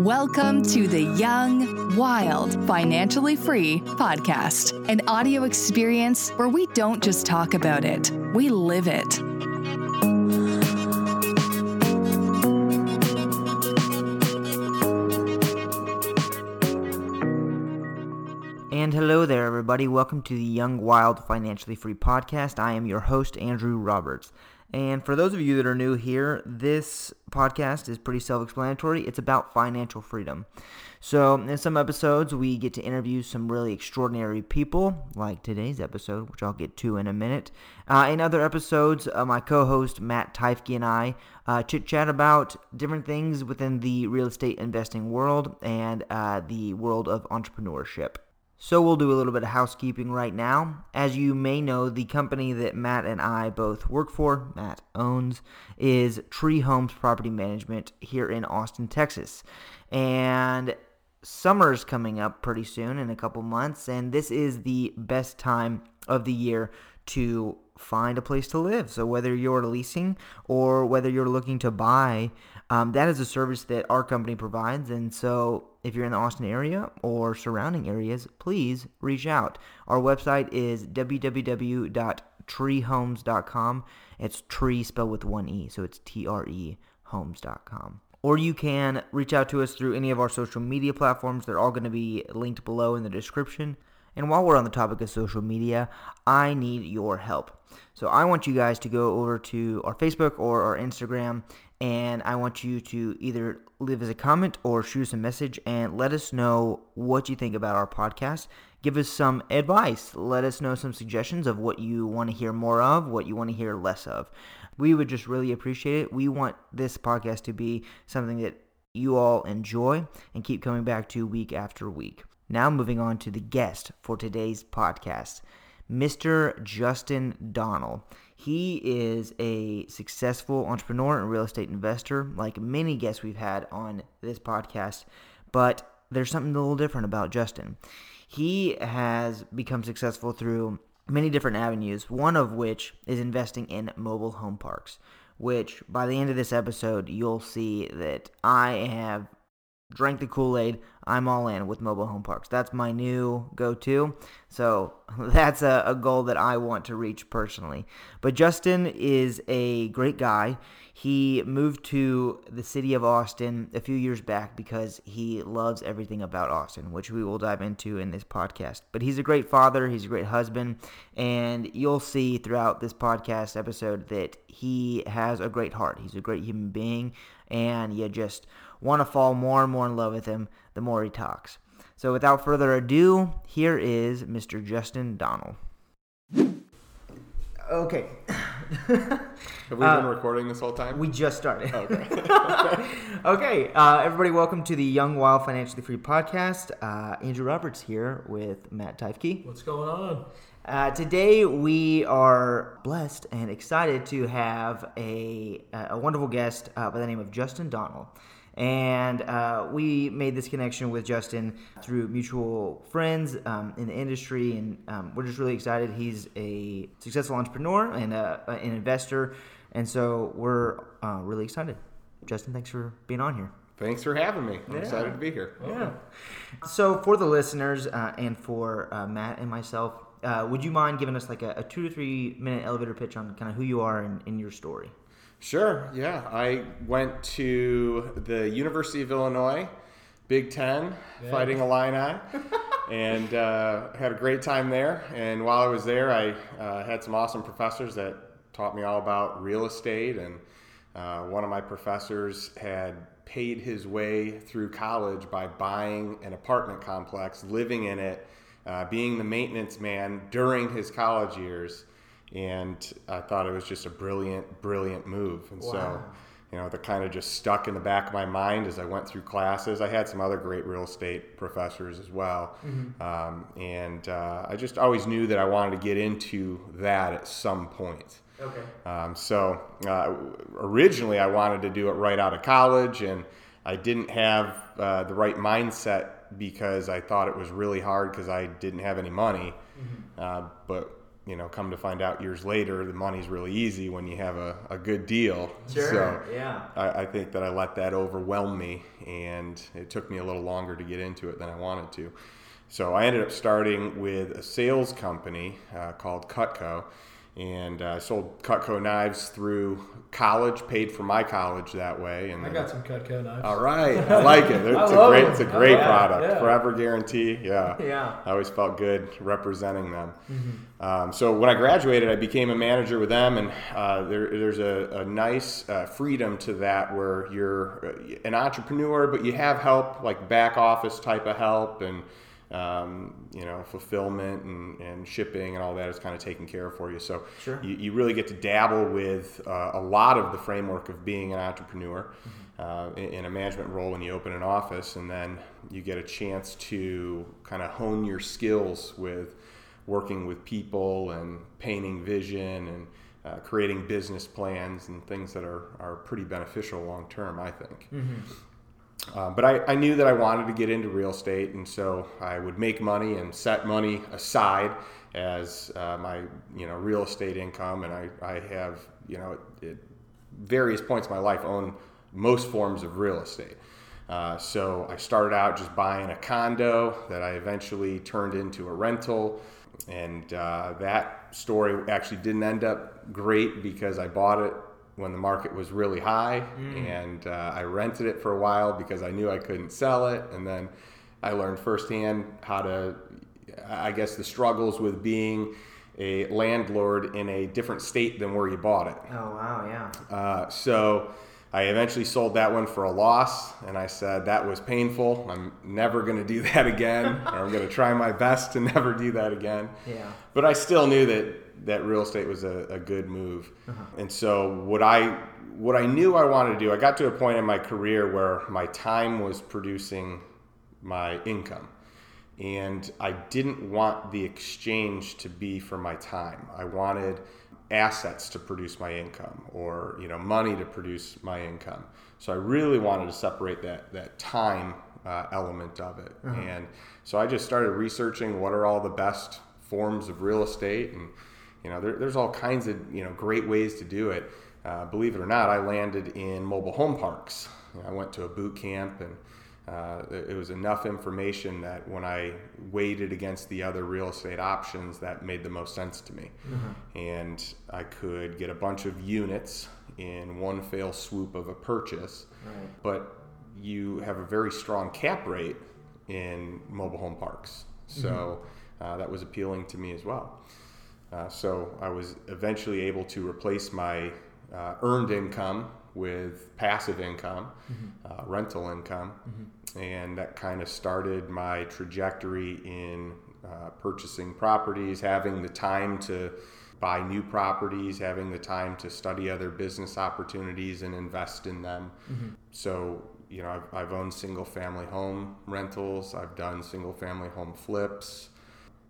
Welcome to the Young, Wild, Financially Free podcast, an audio experience where we don't just talk about it, we live it. And hello there, everybody. Welcome to the Young, Wild, Financially Free podcast. I am your host, Andrew Roberts. And for those of you that are new here, this podcast is pretty self explanatory. It's about financial freedom. So, in some episodes, we get to interview some really extraordinary people, like today's episode, which I'll get to in a minute. Uh, in other episodes, uh, my co host Matt Teifke and I uh, chit chat about different things within the real estate investing world and uh, the world of entrepreneurship. So we'll do a little bit of housekeeping right now. As you may know, the company that Matt and I both work for, Matt owns, is Tree Homes Property Management here in Austin, Texas. And summer's coming up pretty soon in a couple months, and this is the best time of the year to find a place to live. So whether you're leasing or whether you're looking to buy, um, that is a service that our company provides. And so if you're in the Austin area or surrounding areas, please reach out. Our website is www.treehomes.com. It's tree spelled with one E, so it's T R E homes.com. Or you can reach out to us through any of our social media platforms. They're all going to be linked below in the description. And while we're on the topic of social media, I need your help. So I want you guys to go over to our Facebook or our Instagram, and I want you to either leave us a comment or shoot us a message and let us know what you think about our podcast. Give us some advice. Let us know some suggestions of what you want to hear more of, what you want to hear less of. We would just really appreciate it. We want this podcast to be something that you all enjoy and keep coming back to week after week. Now, moving on to the guest for today's podcast, Mr. Justin Donald. He is a successful entrepreneur and real estate investor, like many guests we've had on this podcast, but there's something a little different about Justin. He has become successful through many different avenues, one of which is investing in mobile home parks, which by the end of this episode, you'll see that I have drank the Kool Aid. I'm all in with mobile home parks. That's my new go to. So that's a, a, goal that I want to reach personally. But Justin is a great guy. He moved to the city of Austin a few years back because he loves everything about Austin, which we will dive into in this podcast. But he's a great father, he's a great husband, and you'll see throughout this podcast episode that he has a great heart. He's a great human being, and you just want to fall more and more in love with him the more he talks. So without further ado, here is Mr. Justin Donald. Okay. Have we been uh, recording this whole time? We just started. Okay. okay. Uh, everybody, welcome to the Young Wild Financially Free podcast. Uh, Andrew Roberts here with Matt Teifke. What's going on? Uh, today we are blessed and excited to have a, a wonderful guest uh, by the name of Justin Donald. And uh, we made this connection with Justin through mutual friends um, in the industry, and um, we're just really excited. He's a successful entrepreneur and a, an investor, and so we're uh, really excited. Justin, thanks for being on here. Thanks for having me. I'm yeah. excited to be here. Yeah. So, for the listeners uh, and for uh, Matt and myself, uh, would you mind giving us like a, a, two to three minute elevator pitch on kind of who you are and, and your story? Sure. Yeah, I went to the University of Illinois, Big Ten, yeah. Fighting Illini, and uh, had a great time there. And while I was there, I uh, had some awesome professors that taught me all about real estate. And uh, one of my professors had paid his way through college by buying an apartment complex, living in it, uh, being the maintenance man during his college years and I thought it was just a brilliant, brilliant move. And wow. so, you know, that kind of just stuck in the back of my mind as I went through classes. I had some other great real estate professors as well, mm-hmm. um, and uh, I just always knew that I wanted to get into that at some point. Okay. Um, so uh, originally, I wanted to do it right out of college, and I didn't have uh, the right mindset because I thought it was really hard because I didn't have any money. Mm-hmm. Uh, but you know, come to find out years later, the money's really easy when you have a, a good deal. Sure. So yeah. I, I think that I let that overwhelm me, and it took me a little longer to get into it than I wanted to. So I ended up starting with a sales company uh, called Cutco, and I uh, sold Cutco knives through college, paid for my college that way. And I got some Cutco knives. All right, I like it. It's a great, them. it's a great Oh, product. yeah. Forever guarantee. Yeah. Yeah. I always felt good representing them. Mm-hmm. Um, so when I graduated, I became a manager with them, and uh, there, there's a, a nice uh, freedom to that where you're uh, an entrepreneur, but you have help, like back office type of help, and um, you know fulfillment and, and shipping and all that is kind of taken care of for you. So Sure. you, you really get to dabble with uh, a lot of the framework of being an entrepreneur uh, in, in a management role when you open an office, and then you get a chance to kind of hone your skills with working with people and painting vision and uh, creating business plans and things that are, are pretty beneficial long term, I think. Uh, but I, I knew that I wanted to get into real estate, and so I would make money and set money aside as uh, my you know real estate income, and I, I have you know at, at various points in my life own most forms of real estate. Uh, so I started out just buying a condo that I eventually turned into a rental, and uh, that story actually didn't end up great because I bought it when the market was really high, and uh, I rented it for a while because I knew I couldn't sell it, and then I learned firsthand how to, I guess, the struggles with being a landlord in a different state than where you bought it. Oh wow. Yeah. Uh, so I eventually sold that one for a loss, and I said that was painful. I'm never going to do that again, or I'm going to try my best to never do that again. Yeah. But I still knew that that real estate was a, a good move, and so what I what I knew I wanted to do, I got to a point in my career where my time was producing my income and I didn't want the exchange to be for my time. I wanted assets to produce my income or you know money to produce my income. So I really wanted to separate that that time uh, element of it. And so I just started researching what are all the best forms of real estate and you know there, there's all kinds of you know great ways to do it. Uh, believe it or not, I landed in mobile home parks. You know, I went to a boot camp and uh, it was enough information that when I weighed it against the other real estate options, that made the most sense to me. And I could get a bunch of units in one fell swoop of a purchase, Right. but you have a very strong cap rate in mobile home parks. So uh, that was appealing to me as well. Uh, so I was eventually able to replace my uh, earned income with passive income, uh, rental income, and that kind of started my trajectory in uh, purchasing properties, having the time to buy new properties, having the time to study other business opportunities and invest in them. So, you know, I've, I've owned single family home rentals, I've done single family home flips.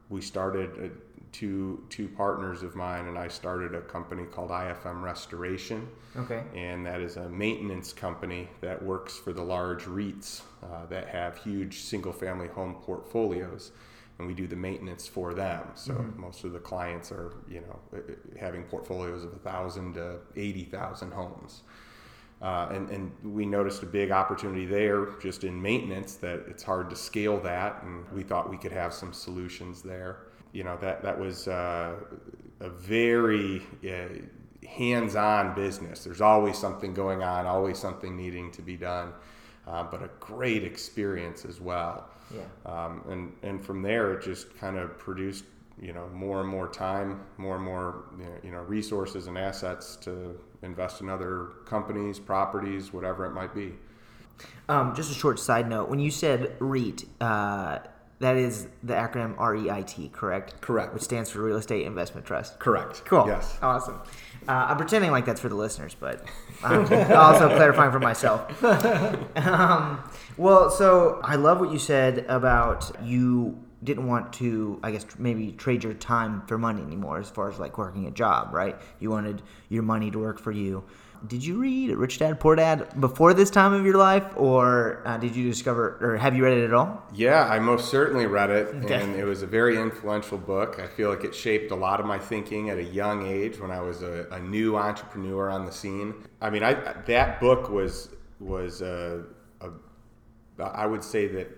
We started, uh, two, two partners of mine and I started a company called IFM Restoration Okay. and that is a maintenance company that works for the large REITs uh, that have huge single family home portfolios. And we do the maintenance for them. So most of the clients are, you know, uh, uh, having portfolios of a thousand to eighty thousand homes. Uh, and, and we noticed a big opportunity there just in maintenance that it's hard to scale that. And we thought we could have some solutions there. You know, that, that was uh, a very uh, hands on business. There's always something going on, always something needing to be done, uh, but a great experience as well. Yeah. Um, and, and from there, it just kind of produced, you know, more and more time, more and more, you know, resources and assets to invest in other companies, properties, whatever it might be. Um, just a short side note. When you said REIT, uh, that is the acronym REIT, correct? Correct. Which stands for Real Estate Investment Trust. Correct. Cool. Yes. Awesome. Uh, I'm pretending like that's for the listeners, but I'm also clarifying for myself. um, well, so I love what you said about you didn't want to, I guess, maybe trade your time for money anymore as far as like working a job, right? You wanted your money to work for you. Did you read Rich Dad Poor Dad before this time of your life, or uh, did you discover, or have you read it at all? Yeah, I most certainly read it, Okay. and it was a very influential book. I feel like it shaped a lot of my thinking at a young age when I was a, a new entrepreneur on the scene. I mean, I that book was was a, a I would say that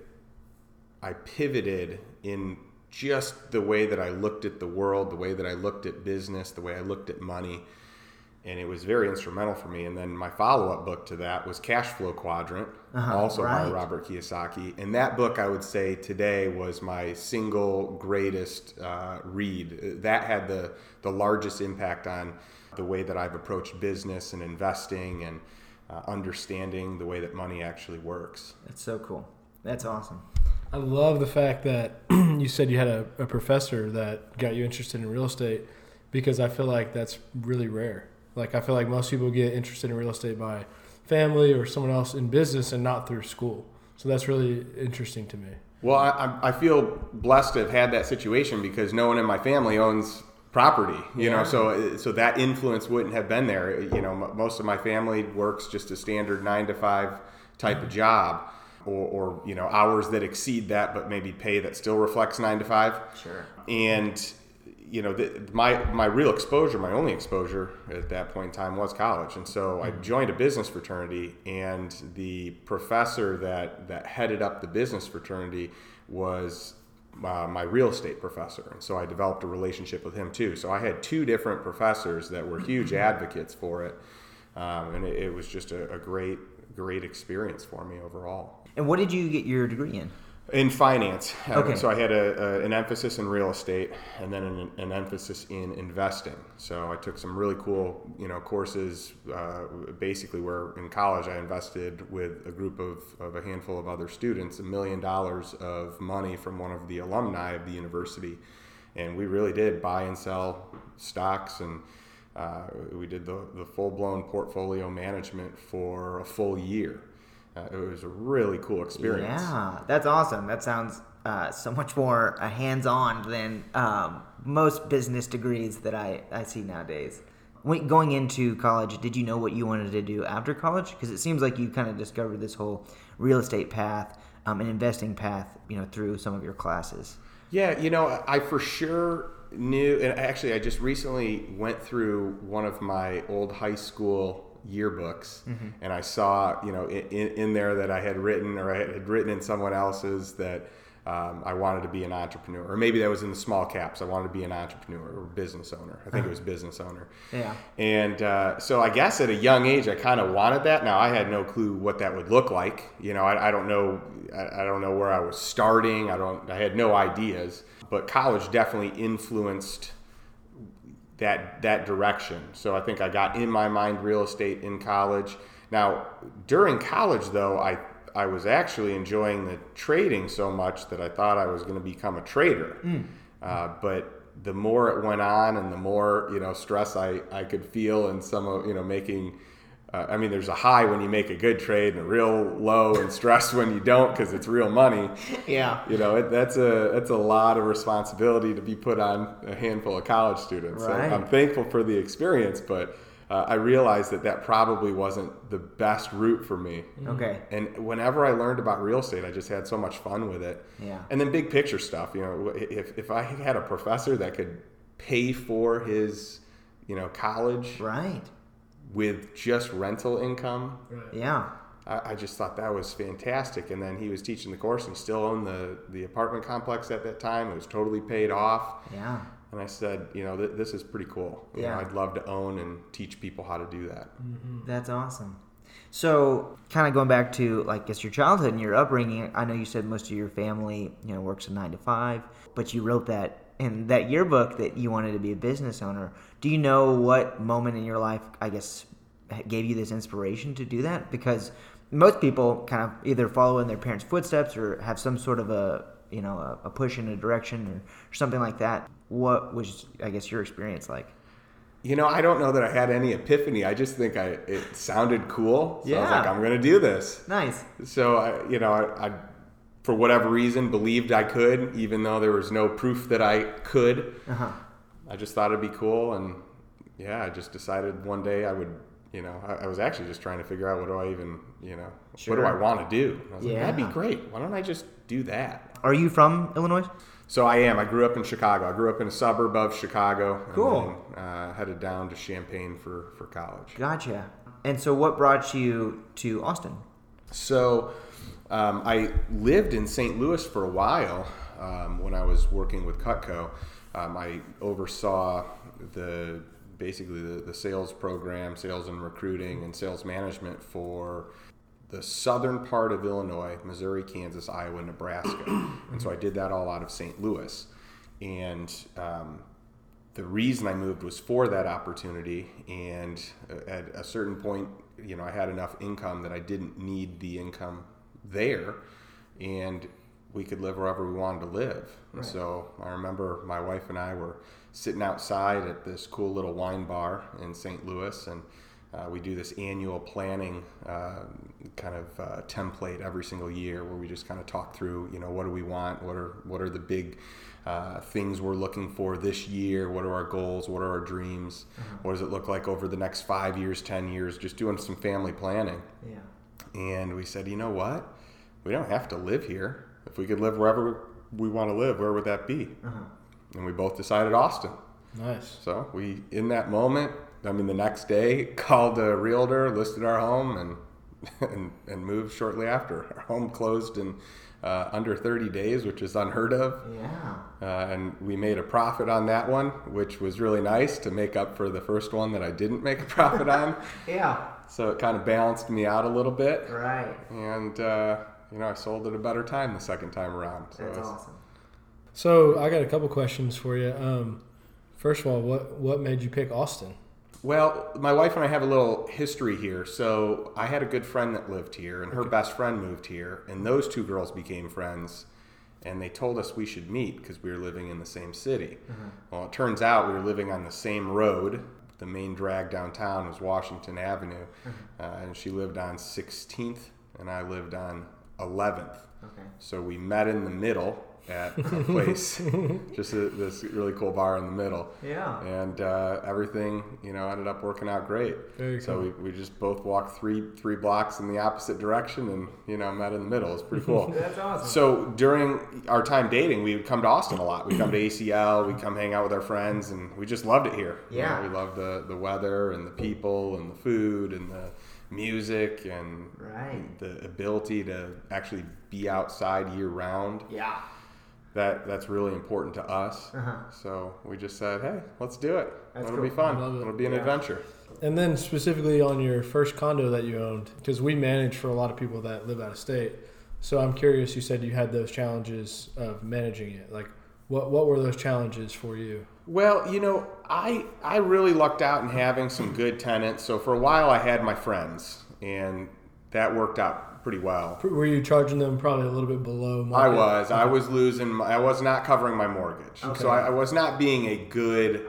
I pivoted in just the way that I looked at the world, the way that I looked at business, the way I looked at money. And it was very instrumental for me. And then my follow up book to that was Cash Flow Quadrant, also by. Robert Kiyosaki. And that book, I would say today, was my single greatest uh, read. That had the, the largest impact on the way that I've approached business and investing and uh, understanding the way that money actually works. That's so cool. That's awesome. I love the fact that you said you had a, a professor that got you interested in real estate because I feel like that's really rare. Like I feel like most people get interested in real estate by family or someone else in business and not through school. So that's really interesting to me. Well, I, I- I feel blessed to have had that situation because no one in my family owns property. You know, so so that influence wouldn't have been there. You know, m- most of my family works just a standard nine to five type of job, or, or you know hours that exceed that, but maybe pay that still reflects nine to five. Sure. And you know, the, my my real exposure, my only exposure at that point in time was college, and so I joined a business fraternity, and the professor that that headed up the business fraternity was uh, my real estate professor, and so I developed a relationship with him too. So I had two different professors that were huge advocates for it, um, and it, it was just a, a great great experience for me overall. And what did you get your degree in? In finance. Uh, Okay. So I had a, a, an emphasis in real estate and then an, an emphasis in investing. So I took some really cool, you know, courses. Uh, basically, where in college I invested with a group of, of a handful of other students a million dollars of money from one of the alumni of the university, and we really did buy and sell stocks and. Uh, we did the, the full blown portfolio management for a full year. Uh, it was a really cool experience. Yeah, that's awesome. That sounds uh, so much more uh, hands-on than um, most business degrees that I, I see nowadays. When, going into college, did you know what you wanted to do after college? Because it seems like you kind of discovered this whole real estate path um, and investing path, you know, through some of your classes. Yeah, you know, I for sure knew, and actually, I just recently went through one of my old high school yearbooks, and I saw, you know, in, in there that I had written or I had written in someone else's that um, I wanted to be an entrepreneur, or maybe that was in the small caps. I wanted to be an entrepreneur or business owner. I think it was business owner. Yeah. And uh, so I guess at a young age, I kind of wanted that. Now I had no clue what that would look like. You know, I, I don't know. I, I don't know where I was starting. I don't. I had no ideas. But college definitely influenced that that direction. So I think I got in my mind real estate in college. Now during college, though, I I was actually enjoying the trading so much that I thought I was going to become a trader. Uh, but the more it went on, and the more you know stress I I could feel, and some of you know making. Uh, I mean, there's a high when you make a good trade, and a real low and stress when you don't, because it's real money Yeah. you know it, that's a that's a lot of responsibility to be put on a handful of college students. Right. So I'm thankful for the experience, but uh, I realized that that probably wasn't the best route for me. Okay. And whenever I learned about real estate, I just had so much fun with it. Yeah. And then big picture stuff. You know, if if I had a professor that could pay for his, you know, college Right. With just rental income, Yeah. I, I just thought that was fantastic. And then he was teaching the course and still owned the, the apartment complex at that time. It was totally paid off. Yeah. And I said, you know, th- this is pretty cool. You know, Yeah. I'd love to own and teach people how to do that. Mm-hmm. That's awesome. So, kind of going back to, like, guess your childhood and your upbringing. I know you said most of your family, you know, works a nine to five, but you wrote that in that yearbook that you wanted to be a business owner. Do you know what moment in your life, I guess, gave you this inspiration to do that? Because most people kind of either follow in their parents' footsteps or have some sort of a, you know, a, a push in a direction or, or something like that. What was, I guess, your experience like? You know, I don't know that I had any epiphany. I just think I it sounded cool. So I was Yeah. like, I'm going to do this. Nice. So, I, you know, I, I, for whatever reason, believed I could, even though there was no proof that I could. Uh huh. I just thought it'd be cool, and yeah, I just decided one day I would you know, I, I, was actually just trying to figure out what do I even, you know, sure. what do I want to do? I was yeah. like, that'd be great. Why don't I just do that? Are you from Illinois? So I am. I grew up in Chicago. I grew up in a suburb of Chicago. Cool. Then, uh, headed down to Champaign for, for college. Gotcha. And so, what brought you to Austin? So, um, I lived in St. Louis for a while um, when I was working with Cutco. Um, I oversaw the basically the, the sales program, sales and recruiting, and sales management for the southern part of Illinois, Missouri, Kansas, Iowa, Nebraska. and so I did that all out of St. Louis. And um, the reason I moved was for that opportunity. And at a certain point, you know, I had enough income that I didn't need the income there. And we could live wherever we wanted to live. Right. So I remember my wife and I were sitting outside at this cool little wine bar in St. Louis, and uh, we do this annual planning uh, kind of uh, template every single year where we just kind of talk through, you know, what do we want? What are what are the big uh, things we're looking for this year? What are our goals? What are our dreams? Uh-huh. What does it look like over the next five years, ten years? Just doing some family planning. Yeah. And we said, you know what? We don't have to live here. If we could live wherever we want to live, where would that be? Uh-huh. And we both decided Austin. Nice. So we, in that moment, I mean, the next day, called a realtor, listed our home, and and, and moved shortly after. Our home closed in uh, under 30 days, which is unheard of. Yeah. Uh, and we made a profit on that one, which was really nice to make up for the first one that I didn't make a profit on. yeah. So it kind of balanced me out a little bit. Right. And, uh, you know, I sold at a better time the second time around. So That's awesome. So I got a couple questions for you. Um, first of all, what what made you pick Austin? Well, my wife and I have a little history here. So I had a good friend that lived here, and her okay. best friend moved here, and those two girls became friends. And they told us we should meet because we were living in the same city. Uh-huh. Well, it turns out we were living on the same road. The main drag downtown was Washington Avenue, uh-huh. uh, and she lived on 16th, and I lived on 11th. Okay. So we met in the middle at a place, just a, this really cool bar in the middle. Yeah. And uh, everything, you know, ended up working out great. So cool. we, we just both walked three three blocks in the opposite direction and you know met in the middle. It's pretty cool. That's awesome. So during our time dating, we would come to Austin a lot. We'd come to ACL. We'd come hang out with our friends, and we just loved it here. Yeah. You know, we loved the the weather and the people and the food and the music and right. the ability to actually be outside year round. Yeah that that's really important to us. Uh-huh. So we just said, hey, let's do it. That's It'll cool. be fun. It. It'll be an yeah. adventure. And then specifically on your first condo that you owned, because we manage for a lot of people that live out of state. So I'm curious. You said you had those challenges of managing it. Like, what what were those challenges for you? Well, you know, I I really lucked out in having some good tenants. So for a while, I had my friends, and that worked out pretty well. Were you charging them probably a little bit below market? I was. I was losing. My, I was not covering my mortgage. Okay. So I, I, was not being a good.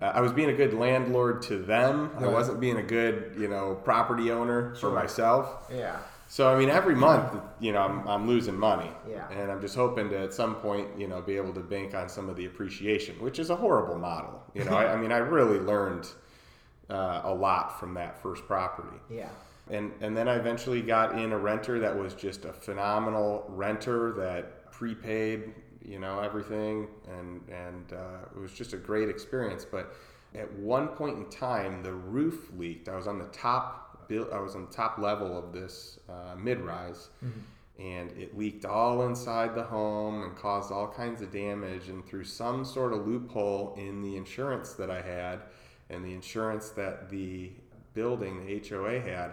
Uh, I was being a good landlord to them. Right. I wasn't being a good, you know, property owner sure. for myself. Yeah. So I mean, every month, you know, I'm, I'm losing money. Yeah. And I'm just hoping to at some point, you know, be able to bank on some of the appreciation, which is a horrible model. You know, I, I, mean, I really learned uh, a lot from that first property. Yeah and and then I eventually got in a renter that was just a phenomenal renter that prepaid, you know, everything, and and uh, it was just a great experience. But at one point in time, the roof leaked. I was on the top. I was on the top level of this uh, mid-rise. Mm-hmm and it leaked all inside the home and caused all kinds of damage. And through some sort of loophole in the insurance that I had and the insurance that the building, the HOA had,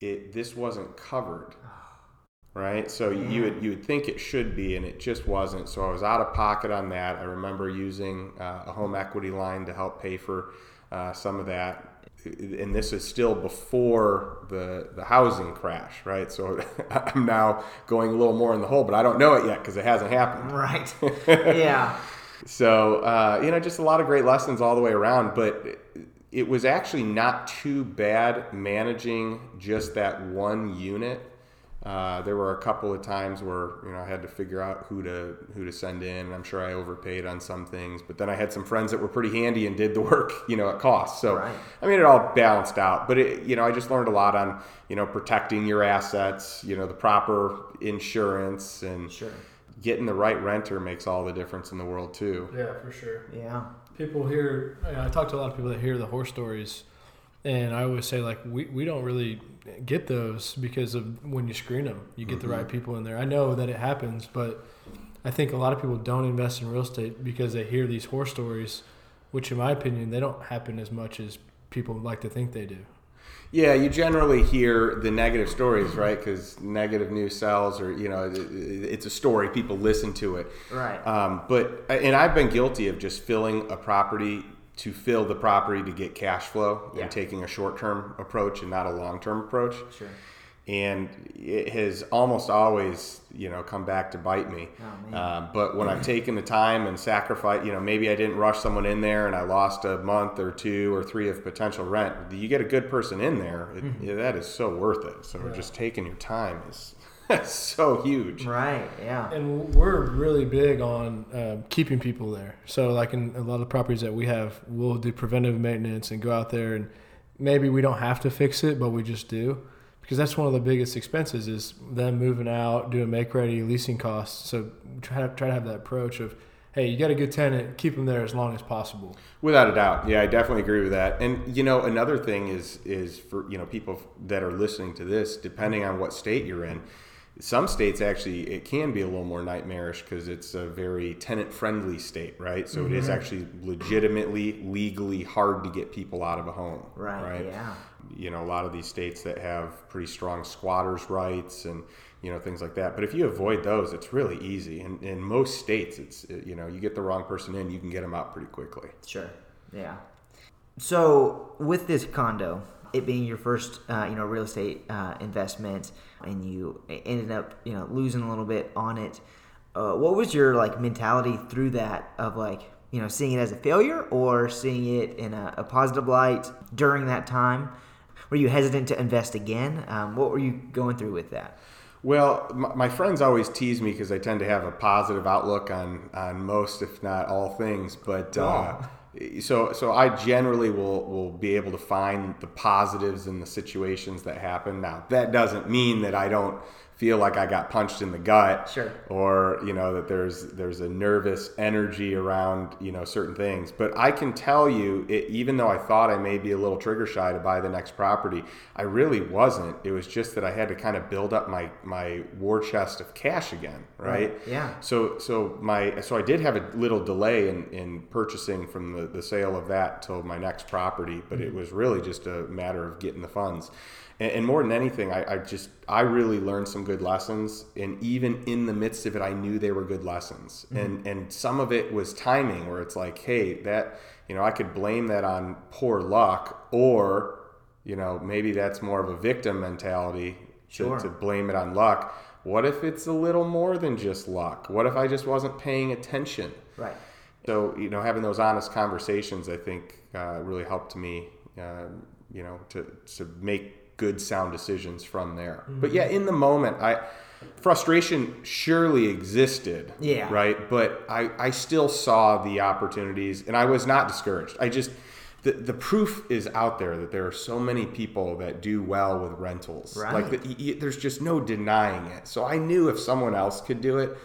it this wasn't covered right? So yeah. you would you would think it should be and it just wasn't. So i was out of pocket on that. I remember using uh, a home equity line to help pay for uh, some of that. And this is still before the the housing crash right? So i'm now going a little more in the hole but i don't know it yet because it hasn't happened. Right. Yeah. So uh, you know just a lot of great lessons all the way around but it was actually not too bad managing just that one unit Uh, there were a couple of times where you know I had to figure out who to who to send in. and I'm sure I overpaid on some things, but then I had some friends that were pretty handy and did the work, you know, at cost. So Right. I mean, it all balanced out. But it, you know, I just learned a lot on you know protecting your assets, you know, the proper insurance and Sure. getting the right renter makes all the difference in the world too. Yeah, for sure. Yeah. People hear I talk to a lot of people that hear the horror stories and I always say like we, we don't really get those because of when you screen them you get the mm-hmm. right people in there. I know that it happens but I think a lot of people don't invest in real estate because they hear these horror stories which in my opinion they don't happen as much as people like to think they do Yeah, you generally hear the negative stories, right? Because negative news sells, or you know, it- it- it's a story. People listen to it. Right. Um, but and I've been guilty of just filling a property to fill the property to get cash flow Yeah. and taking a short term approach and not a long term approach. Sure. And it has almost always, you know, come back to bite me. Oh, man. Um, but when I've taken the time and sacrificed you know, maybe I didn't rush someone in there and I lost a month or two or three of potential rent. You get a good person in there, it, Mm-hmm. yeah, that is so worth it. So just taking your time is so huge. Right. Yeah. And we're really big on um, keeping people there. So, like in a lot of properties that we have, we'll do preventive maintenance and go out there and maybe we don't have to fix it, but we just do because that's one of the biggest expenses is them moving out, doing make ready, leasing costs. So try to try to have that approach of, hey, you got a good tenant, keep them there as long as possible. Without a doubt, yeah, I definitely agree with that. And you know, another thing is is for you know people that are listening to this, depending on what state you're in, some states actually it can be a little more nightmarish because it's a very tenant friendly state, right? So it is actually legitimately legally hard to get people out of a home, Right. Yeah. you know a lot of these states that have pretty strong squatters rights and you know things like that but if you avoid those it's really easy and in most states it's you know you get the wrong person in you can get them out pretty quickly Sure. Yeah. So with this condo, it being your first, uh, you know, real estate uh, investment, and you ended up, you know, losing a little bit on it. Uh, what was your like mentality through that of like, you know, seeing it as a failure or seeing it in a, a positive light during that time? Were you hesitant to invest again? Um, what were you going through with that? Well, my, my friends always tease me because I tend to have a positive outlook on on most, if not all things. But uh, so so I generally will will be able to find the positives in the situations that happen. Now that doesn't mean that I don't feel like I got punched in the gut, Sure. or you know that there's there's a nervous energy around you know certain things. But I can tell you, it, even though I thought I may be a little trigger shy to buy the next property, I really wasn't. It was just that I had to kind of build up my my war chest of cash again, right? Yeah. So so my so I did have a little delay in, in purchasing from the, the sale of that till my next property, but it mm-hmm. was really just a matter of getting the funds. And, and more than anything, I, I just I really learned some good lessons, and even in the midst of it, I knew they were good lessons. And and some of it was timing, where it's like, hey, that you know I could blame that on poor luck, or you know maybe that's more of a victim mentality Sure. to, to blame it on luck. What if it's a little more than just luck? What if I just wasn't paying attention? Right. So you know, having those honest conversations, I think, uh, really helped me, uh, you know, to to make good, sound decisions from there. But mm-hmm. yeah, in the moment, I frustration surely existed. Yeah. Right. But I I still saw the opportunities, and I was not discouraged. I just the, the proof is out there that there are so many people that do well with rentals. Right. Like the, y- y- there's just no denying it. So I knew if someone else could do it,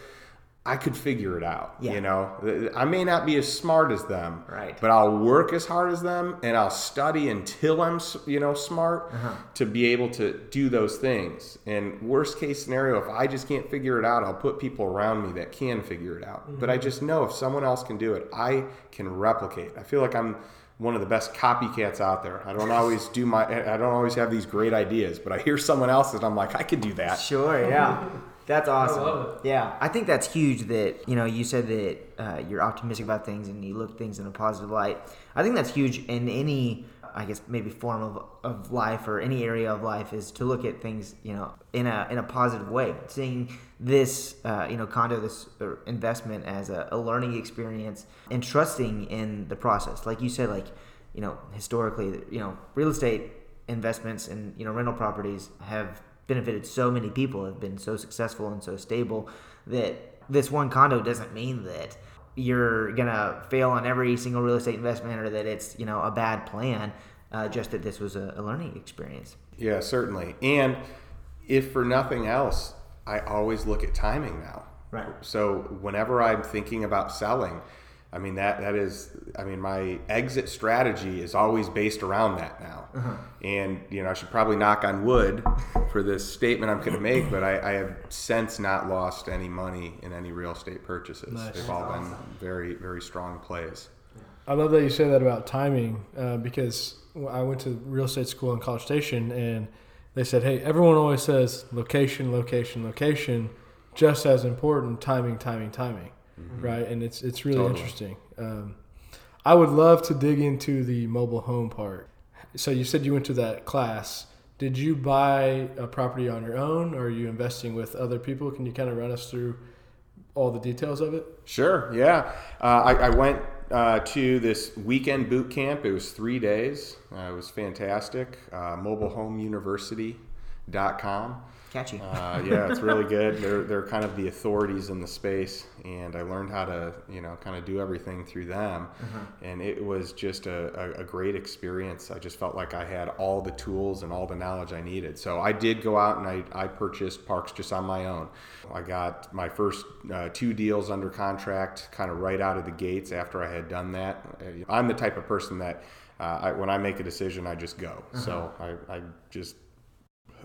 I could figure it out. Yeah. You know, I may not be as smart as them, Right. But I'll work as hard as them, and I'll study until I'm, you know, smart Uh-huh. to be able to do those things. And worst case scenario, if I just can't figure it out, I'll put people around me that can figure it out. But I Mm-hmm. just know if someone else can do it, I can replicate. I feel like I'm one of the best copycats out there. I don't always do my, I don't always have these great ideas, but I hear someone else's, and I'm like, I could do that. Sure, yeah. That's awesome. love Yeah, I think that's huge that, you know, you said that uh, you're optimistic about things and you look things in a positive light. I think that's huge in any, I guess, maybe form of, of life or any area of life is to look at things, you know, in a, in a positive way. Seeing this, uh, you know, condo, this uh, investment as a, a learning experience and trusting in the process. Like you said, like, you know, historically, you know, real estate investments and, you know, rental properties have benefited so many people, have been so successful and so stable that this one condo doesn't mean that you're gonna fail on every single real estate investment or that it's you know a bad plan. Uh, just that this was a, a learning experience. Yeah, certainly. And if for nothing else, I always look at timing now. Right. So whenever I'm thinking about selling, I mean that that is I mean my exit strategy is always based around that now. Uh-huh. And you know I should probably knock on wood for this statement I'm going to make, but I, I, have since not lost any money in any real estate purchases. Nice. They've all been very very strong plays. I love that you say that about timing uh, because I went to real estate school in College Station and they said, hey, everyone always says location, location, location, just as important timing, timing, timing, mm-hmm. right? And it's it's really totally. interesting. Um, I would love to dig into the mobile home part. So you said you went to that class. Did you buy a property on your own, or are you investing with other people? Can you kind of run us through all the details of it? Sure. Yeah, uh, I, I, went uh, to this weekend boot camp. It was three days. Uh, it was fantastic. Uh, MobileHomeUniversity.com. Catchy. Uh, yeah, it's really good. They're they're kind of the authorities in the space, and I learned how to you know kind of do everything through them, uh-huh. and it was just a, a, a, great experience. I just felt like I had all the tools and all the knowledge I needed. So I did go out and I, I purchased parks just on my own. I got my first uh, two deals under contract kind of right out of the gates after I had done that. I'm the type of person that uh, I, when I make a decision, I just go. Uh-huh. So I, I just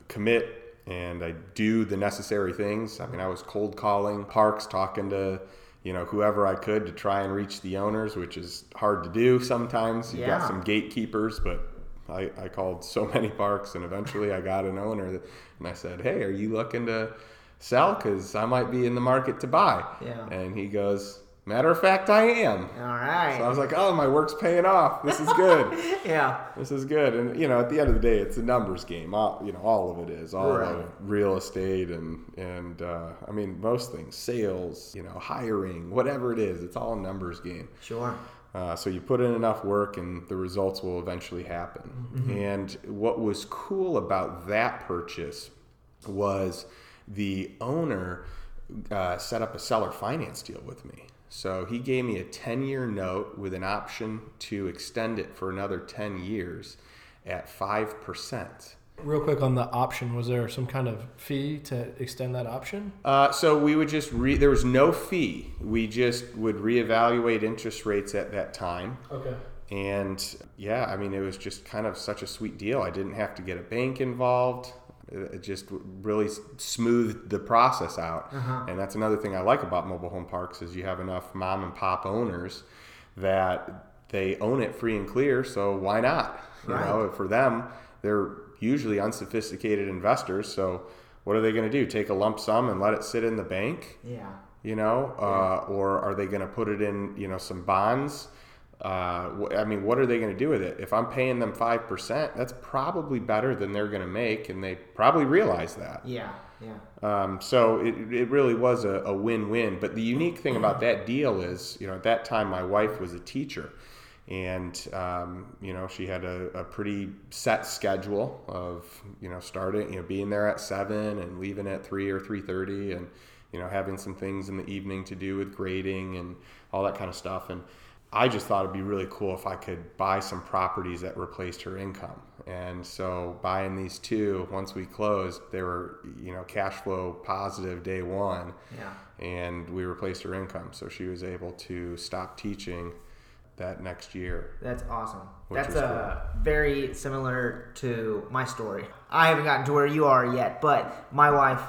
commit and I do the necessary things. I mean, I was cold calling parks, talking to you know whoever I could to try and reach the owners, which is hard to do sometimes. You've yeah. got some gatekeepers, but I, I called so many parks, and eventually I got an owner, and I said, "Hey, are you looking to sell? Because I might be in the market to buy." Yeah. And he goes, Matter of fact, I am. All right. So I was like, oh, my work's paying off. This is good. yeah. This is good. And you know, at the end of the day, it's a numbers game. All, you know, all of it is. All right. of real estate and and uh, I mean, most things, sales, you know, hiring, whatever it is, it's all a numbers game. Sure. Uh, so you put in enough work, and the results will eventually happen. Mm-hmm. And what was cool about that purchase was the owner uh, set up a seller finance deal with me. So he gave me a 10 year note with an option to extend it for another 10 years at 5%. Real quick on the option, was there some kind of fee to extend that option? Uh, so we would just re- there was no fee. We just would reevaluate interest rates at that time. Okay. And yeah, I mean, it was just kind of such a sweet deal. I didn't have to get a bank involved it just really smoothed the process out uh-huh. and that's another thing i like about mobile home parks is you have enough mom and pop owners that they own it free and clear so why not you right. know for them they're usually unsophisticated investors so what are they going to do take a lump sum and let it sit in the bank yeah you know yeah. uh, or are they going to put it in you know some bonds uh, I mean, what are they going to do with it? If I'm paying them 5%, that's probably better than they're going to make, and they probably realize that. Yeah, yeah. Um, so it, it really was a, a win win. But the unique thing about that deal is, you know, at that time, my wife was a teacher. And, um, you know, she had a, a pretty set schedule of, you know, starting, you know, being there at 7 and leaving at 3 or 3.30 and, you know, having some things in the evening to do with grading and all that kind of stuff. And, I just thought it'd be really cool if I could buy some properties that replaced her income. And so buying these two, once we closed, they were, you know, cash flow positive day one. Yeah. And we replaced her income. So she was able to stop teaching that next year. That's awesome. That's uh, very similar to my story. I haven't gotten to where you are yet, but my wife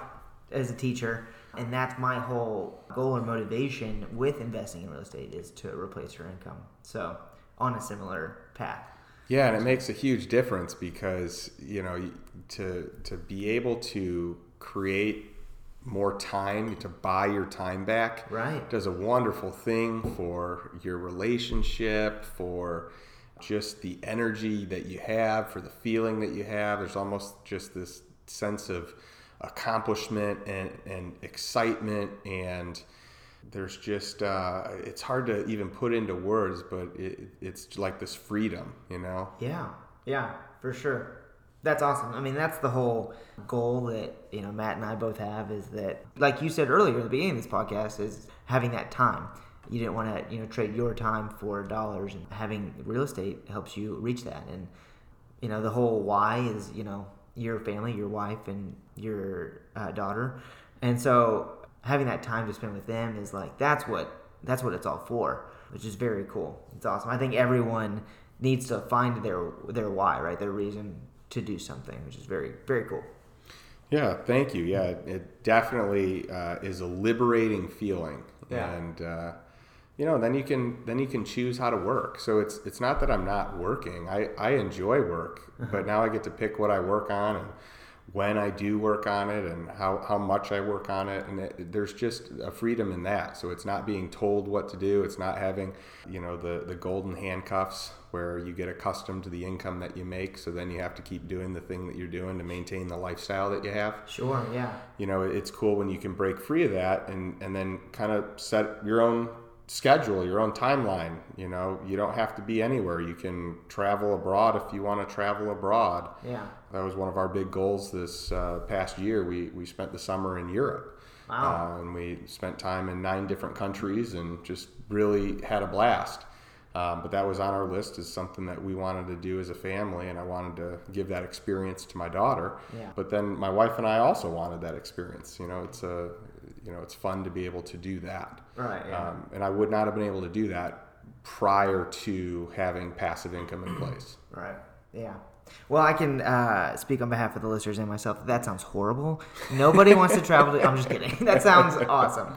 is a teacher and that's my whole goal or motivation with investing in real estate is to replace your income. So on a similar path. Yeah, and it makes a huge difference because you know to to be able to create more time to buy your time back right does a wonderful thing for your relationship for just the energy that you have for the feeling that you have there's almost just this sense of accomplishment and, and excitement and there's just uh, it's hard to even put into words but it, it's like this freedom you know yeah yeah for sure That's awesome. I mean, that's the whole goal that you know Matt and I both have is that, like you said earlier at the beginning of this podcast, is having that time. You didn't want to you know trade your time for dollars, and having real estate helps you reach that. And you know the whole why is you know your family, your wife, and your uh, daughter, and so having that time to spend with them is like that's what that's what it's all for, which is very cool. It's awesome. I think everyone needs to find their their why, right? Their reason to do something, which is very very cool. Yeah, thank you. Yeah, it definitely uh, is a liberating feeling, Yeah. and uh, you know, then you can then you can choose how to work. So it's it's not that I'm not working. I I enjoy work, uh-huh. but now I get to pick what I work on and when I do work on it and how, how much I work on it. And it, there's just a freedom in that. So it's not being told what to do. It's not having, you know, the, the golden handcuffs where you get accustomed to the income that you make. So then you have to keep doing the thing that you're doing to maintain the lifestyle that you have. Sure. Yeah. You know, it's cool when you can break free of that and, and then kind of set your own schedule, your own timeline. You know, you don't have to be anywhere. You can travel abroad if you want to travel abroad. Yeah. That was one of our big goals this uh, past year. We, we spent the summer in Europe. Wow. Uh, and we spent time in nine different countries and just really had a blast. Um, but that was on our list as something that we wanted to do as a family, and I wanted to give that experience to my daughter. Yeah. But then my wife and I also wanted that experience. You know, it's a, you know, it's fun to be able to do that. Right. Yeah. Um, and I would not have been able to do that prior to having passive income in place. Right. Yeah. Well, I can uh, speak on behalf of the listeners and myself. That sounds horrible. Nobody wants to travel. To, I'm just kidding. That sounds awesome.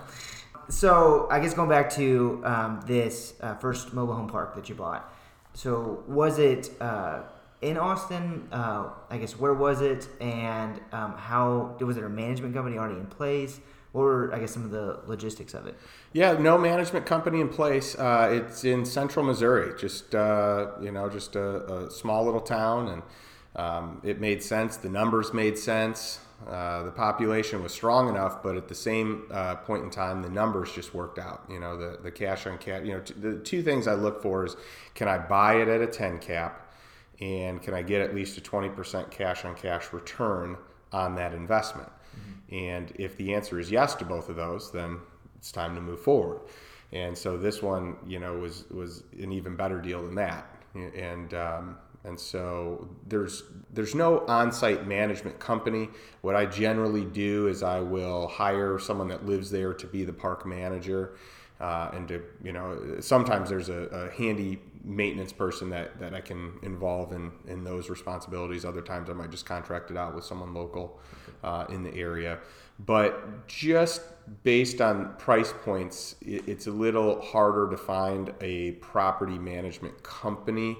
So, I guess going back to um, this uh, first mobile home park that you bought. So, was it uh, in Austin? Uh, I guess where was it, and um, how was it a management company already in place? Were I guess some of the logistics of it? Yeah, no management company in place. Uh, it's in central Missouri, just uh, you know, just a, a small little town, and um, it made sense. The numbers made sense. Uh, the population was strong enough, but at the same uh, point in time, the numbers just worked out. You know, the the cash on cash. You know, t- the two things I look for is can I buy it at a ten cap, and can I get at least a twenty percent cash on cash return on that investment. And if the answer is yes to both of those, then it's time to move forward. And so this one, you know, was was an even better deal than that. And um, and so there's there's no on-site management company. What I generally do is I will hire someone that lives there to be the park manager. Uh, and to you know sometimes there's a, a, handy maintenance person that, that I can involve in, in those responsibilities. Other times I might just contract it out with someone local uh, in the area. But just based on price points, it, it's a little harder to find a property management company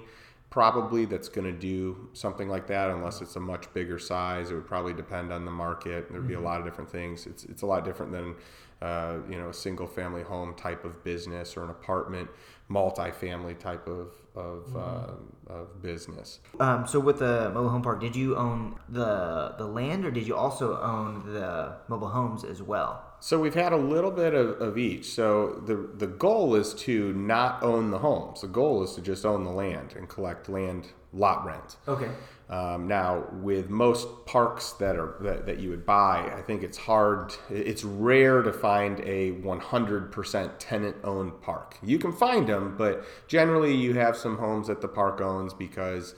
probably that's going to do something like that unless it's a much bigger size. It would probably depend on the market. There'd be a lot of different things. It's, it's a lot different than uh, you know a single family home type of business or an apartment multi-family type of of, uh, of business Um, so with the mobile home park, did you own the the land, or did you also own the mobile homes as well? So we've had a little bit of, of each. So the the goal is to not own the homes. The goal is to just own the land and collect land lot rent. Okay. Um, now, with most parks that are that, that you would buy, I think it's hard. It's rare to find a 100% tenant-owned park. You can find them, but generally you have some homes that the park owns because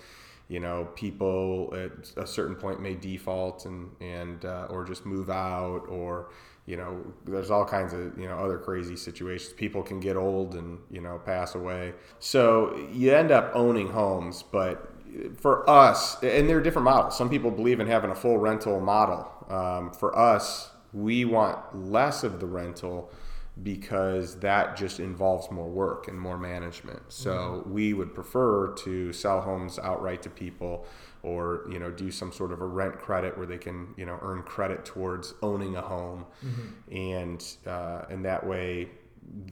you know people at a certain point may default and and uh, or just move out or you know there's all kinds of you know other crazy situations people can get old and you know pass away so you end up owning homes but for us, and there are different models. Some people believe in having a full rental model. Um, for us, we want less of the rental because that just involves more work and more management. So we would prefer to sell homes outright to people or you know do some sort of a rent credit where they can you know earn credit towards owning a home. And uh, and that way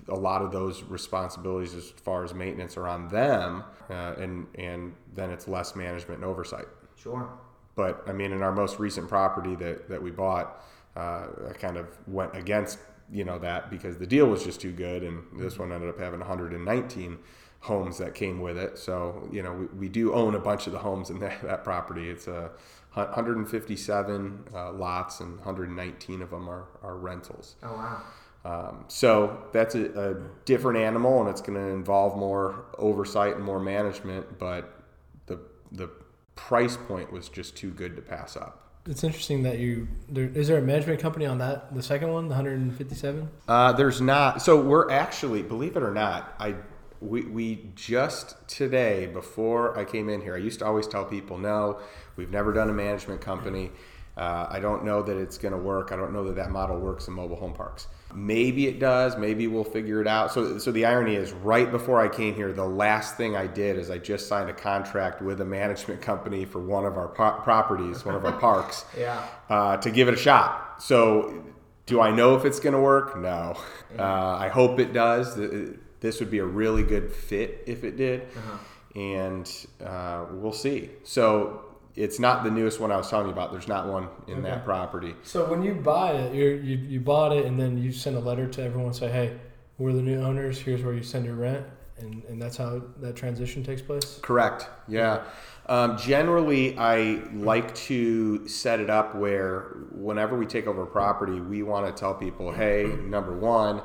a lot of those responsibilities as far as maintenance are on them uh, and and then it's less management and oversight. Sure. but I mean, in our most recent property that, that we bought, uh, I kind of went against you know that because the deal was just too good, and this one ended up having 119 homes that came with it. So you know we, we do own a bunch of the homes in that, that property. It's a 157 uh, lots, and 119 of them are, are rentals. Oh wow. Um, so that's a, a, different animal, and it's going to involve more oversight and more management. But the the price point was just too good to pass up. It's interesting that you there, is there a management company on that the second one, the 157? Uh, there's not. So we're actually, believe it or not, I we, we just today before I came in here, I used to always tell people, no, we've never done a management company. Uh, I don't know that it's going to work. I don't know that that model works in mobile home parks. Maybe it does. Maybe we'll figure it out. So, so the irony is, right before I came here, the last thing I did is I just signed a contract with a management company for one of our po- properties, one of our parks, yeah, uh, to give it a shot. So, do I know if it's going to work? No. Uh, I hope it does. This would be a really good fit if it did, uh-huh. and uh, we'll see. So it's not the newest one I was telling you about. There's not one in okay. that property. So when you buy it, you you you bought it, and then you send a letter to everyone say, "Hey, we're the new owners. Here's where you send your rent," and and that's how that transition takes place. Correct. Yeah. Um, generally, I like to set it up where whenever we take over a property, we want to tell people, "Hey, number one,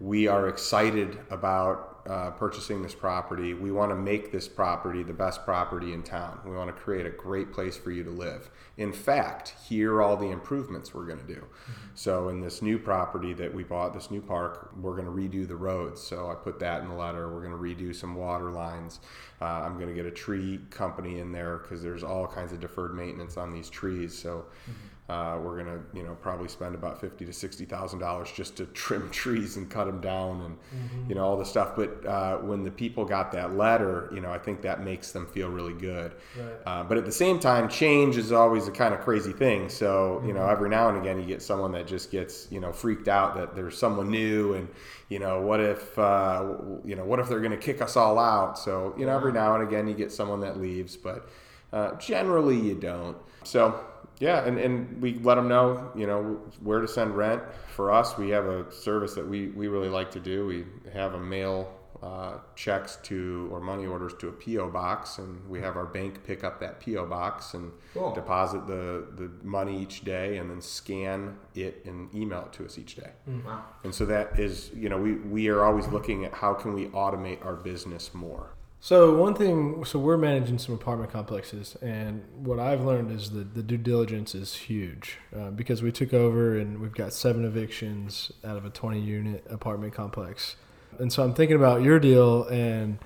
we are excited about uh, purchasing this property. We want to make this property the best property in town. We want to create a great place for you to live. In fact, here are all the improvements we're going to do. Mm-hmm. So, in this new property that we bought, this new park, we're going to redo the roads. So, I put that in the letter. We're going to redo some water lines. Uh, I'm going to get a tree company in there because there's all kinds of deferred maintenance on these trees. So, mm-hmm uh, we're gonna, you know, probably spend about fifty to sixty thousand dollars just to trim trees and cut them down, and mm-hmm. you know all the stuff. But uh, when the people got that letter, you know, I think that makes them feel really good. Right. Uh, but at the same time, change is always a kind of crazy thing. So you mm-hmm. know, every now and again, you get someone that just gets, you know, freaked out that there's someone new, and you know, what if, uh, you know, what if they're gonna kick us all out? So you know, every now and again, you get someone that leaves, but uh, generally you don't. So yeah, and, and we let them know, you know, where to send rent. For us, we have a service that we, we really like to do. We have a mail uh, checks to or money orders to a PO box, and we have our bank pick up that PO box and cool. deposit the the money each day, and then scan it and email it to us each day. Mm. Wow. And so that is, you know, we we are always looking at how can we automate our business more. So one thing, so we're managing some apartment complexes, and what I've learned is that the due diligence is huge uh, because we took over and we've got seven evictions out of a 20 unit apartment complex, and so I'm thinking about your deal and.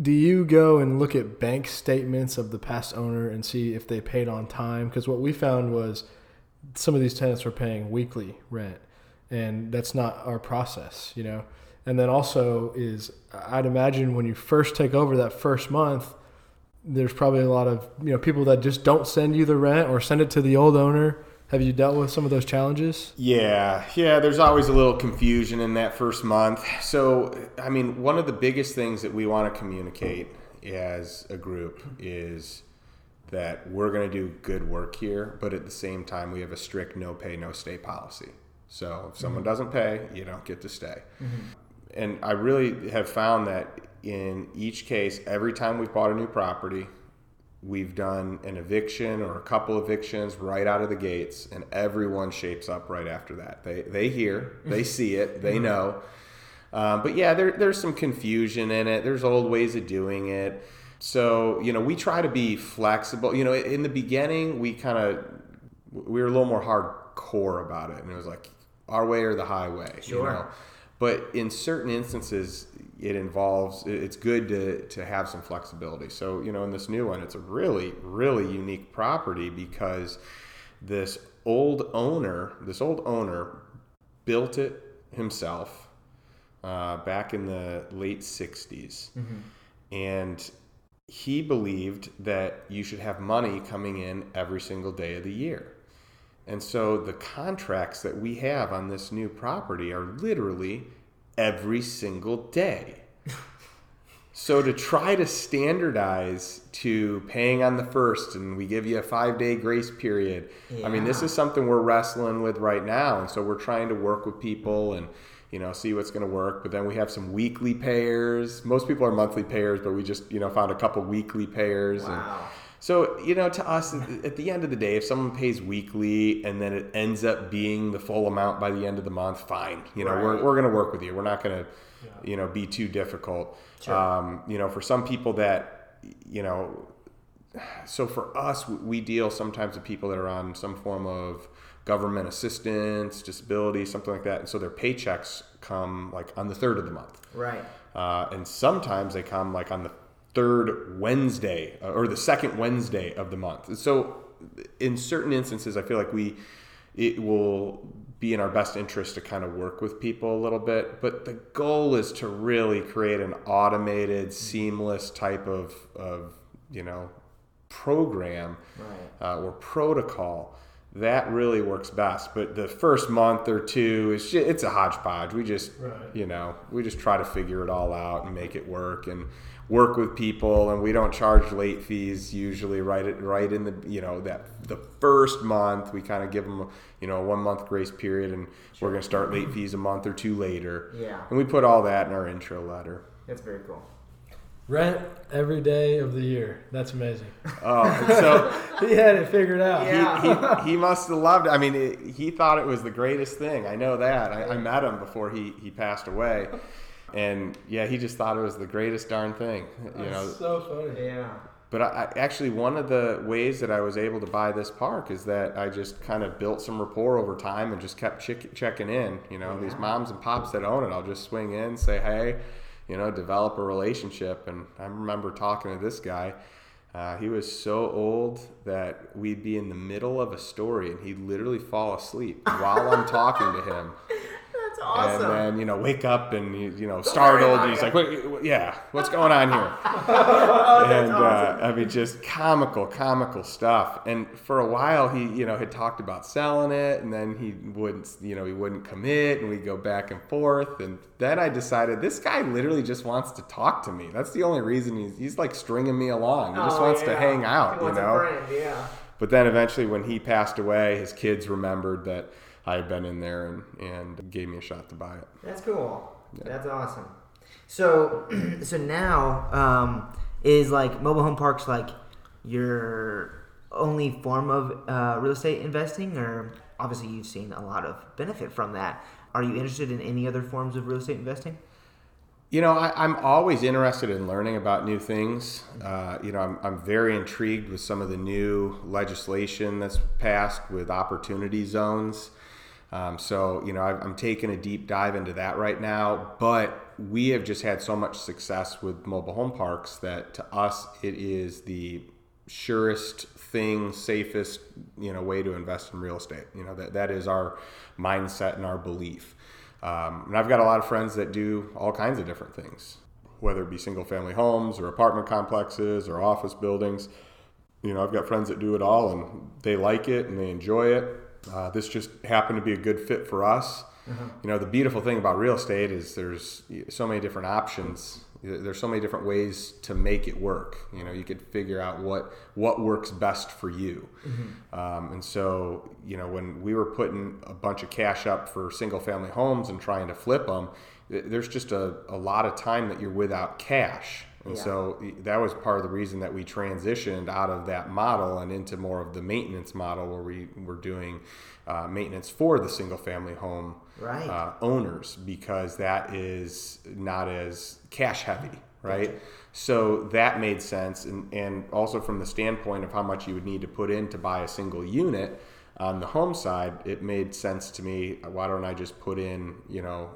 Do you go and look at bank statements of the past owner and see if they paid on time? Because what we found was some of these tenants were paying weekly rent, and that's not our process, you know. And then also is I'd imagine when you first take over that first month, there's probably a lot of you know people that just don't send you the rent or send it to the old owner. Have you dealt with some of those challenges? Yeah, yeah. There's always a little confusion in that first month. So, I mean, one of the biggest things that we want to communicate as a group is that we're going to do good work here, but at the same time, we have a strict no pay, no stay policy. So, if someone mm-hmm. doesn't pay, you don't get to stay. Mm-hmm and I really have found that in each case, every time we've bought a new property, we've done an eviction or a couple evictions right out of the gates, and everyone shapes up right after that. They they hear, they see it, they know. Um, but yeah, there, there's some confusion in it. There's old ways of doing it. So you know, we try to be flexible. You know, in the beginning, we kind of we were a little more hardcore about it, and it was like our way or the highway. Sure. You know? But in certain instances, it involves it's good to, to have some flexibility. So, you know, in this new one, it's a really, really unique property because this old owner, this old owner built it himself uh, back in the late 60s. Mm-hmm. And he believed that you should have money coming in every single day of the year. And so the contracts that we have on this new property are literally every single day. So to try to standardize to paying on the first, and we give you a five day grace period. I mean, this is something we're wrestling with right now, and so we're trying to work with people and you know see what's going to work. But then we have some weekly payers. Most people are monthly payers, but we just you know found a couple weekly payers. and- Wow. So, you know, to us, at- the end of the day, if someone pays weekly and then it ends up being the full amount by the end of the month, fine. You know, we're, we're going to work with you. We're not going to, you know, be too difficult. Um, you know, for some people that, you know, so for us, we- we deal sometimes with people that are on some form of government assistance, disability, something like that. And so their paychecks come like on the third of the month. Right. Uh, and sometimes they come like on the third Wednesday uh, or the second Wednesday of the month. And So, in certain instances, I feel like we it will be in our best interest to kind of work with people a little bit. But the goal is to really create an automated, seamless type of of you know program Right. uh, or protocol that really works best but the first month or two is it's a hodgepodge we just Right. you know we just try to figure it all out and make it work and work with people and we don't charge late fees usually right at, right in the you know that the first month we kind of give them you know a one month grace period and we're going to start late fees a month or two later Yeah. and we put all that in our intro letter That's very cool. Rent every day of the year. That's amazing. oh so He had it figured out. Yeah. he, he, he must have loved it. I mean, it, he thought it was the greatest thing. I know that. I, I met him before he, he passed away. And yeah, he just thought it was the greatest darn thing. You know, That's so funny. Yeah. but I, I actually one of the ways that I was able to buy this park is that I just kind of built some rapport over time and just kept check, checking in. You know, these moms and pops that own it, I'll just swing in, say hey, you know, develop a relationship. And I remember talking to this guy. Uh, he was so old that we'd be in the middle of a story and he'd literally fall asleep while I'm talking to him. That's awesome. And then, you know, wake up and, you, you know, startled. And he's like, wait, yeah, what's going on here? oh, and awesome. uh, I mean, just comical, comical stuff. And for a while, he, you know, had talked about selling it, and then he wouldn't, you know, he wouldn't commit, and we'd go back and forth. And then I decided this guy literally just wants to talk to me. That's the only reason he's, he's like stringing me along. He just Oh, wants to hang out, He you know. Friend, yeah. But then eventually, when he passed away, his kids remembered that I had been in there and, and gave me a shot to buy it. That's cool. That's awesome. So, so now um, is like mobile home parks like your only form of uh, real estate investing, or obviously you've seen a lot of benefit from that. Are you interested in any other forms of real estate investing? You know, I, I'm always interested in learning about new things. Uh, you know, I'm, I'm very intrigued with some of the new legislation that's passed with opportunity zones. Um, so, you know, I've, I'm taking a deep dive into that right now. But we have just had so much success with mobile home parks that to us, it is the surest thing, safest, you know, way to invest in real estate. You know, that, that is our mindset and our belief. Um, and I've got a lot of friends that do all kinds of different things, whether it be single family homes or apartment complexes or office buildings. You know, I've got friends that do it all and they like it and they enjoy it. Uh, this just happened to be a good fit for us. You know, the beautiful thing about real estate is there's so many different options. There's so many different ways to make it work. You know, you could figure out what what works best for you. Um, and so, you know, when we were putting a bunch of cash up for single family homes and trying to flip them, there's just a, a lot of time that you're without cash. And Yeah. so that was part of the reason that we transitioned out of that model and into more of the maintenance model where we were doing uh, maintenance for the single family home Right. uh, owners because that is not as cash heavy, right? So that made sense. And, and also from the standpoint of how much you would need to put in to buy a single unit on the home side, it made sense to me. Why don't I just put in, you know,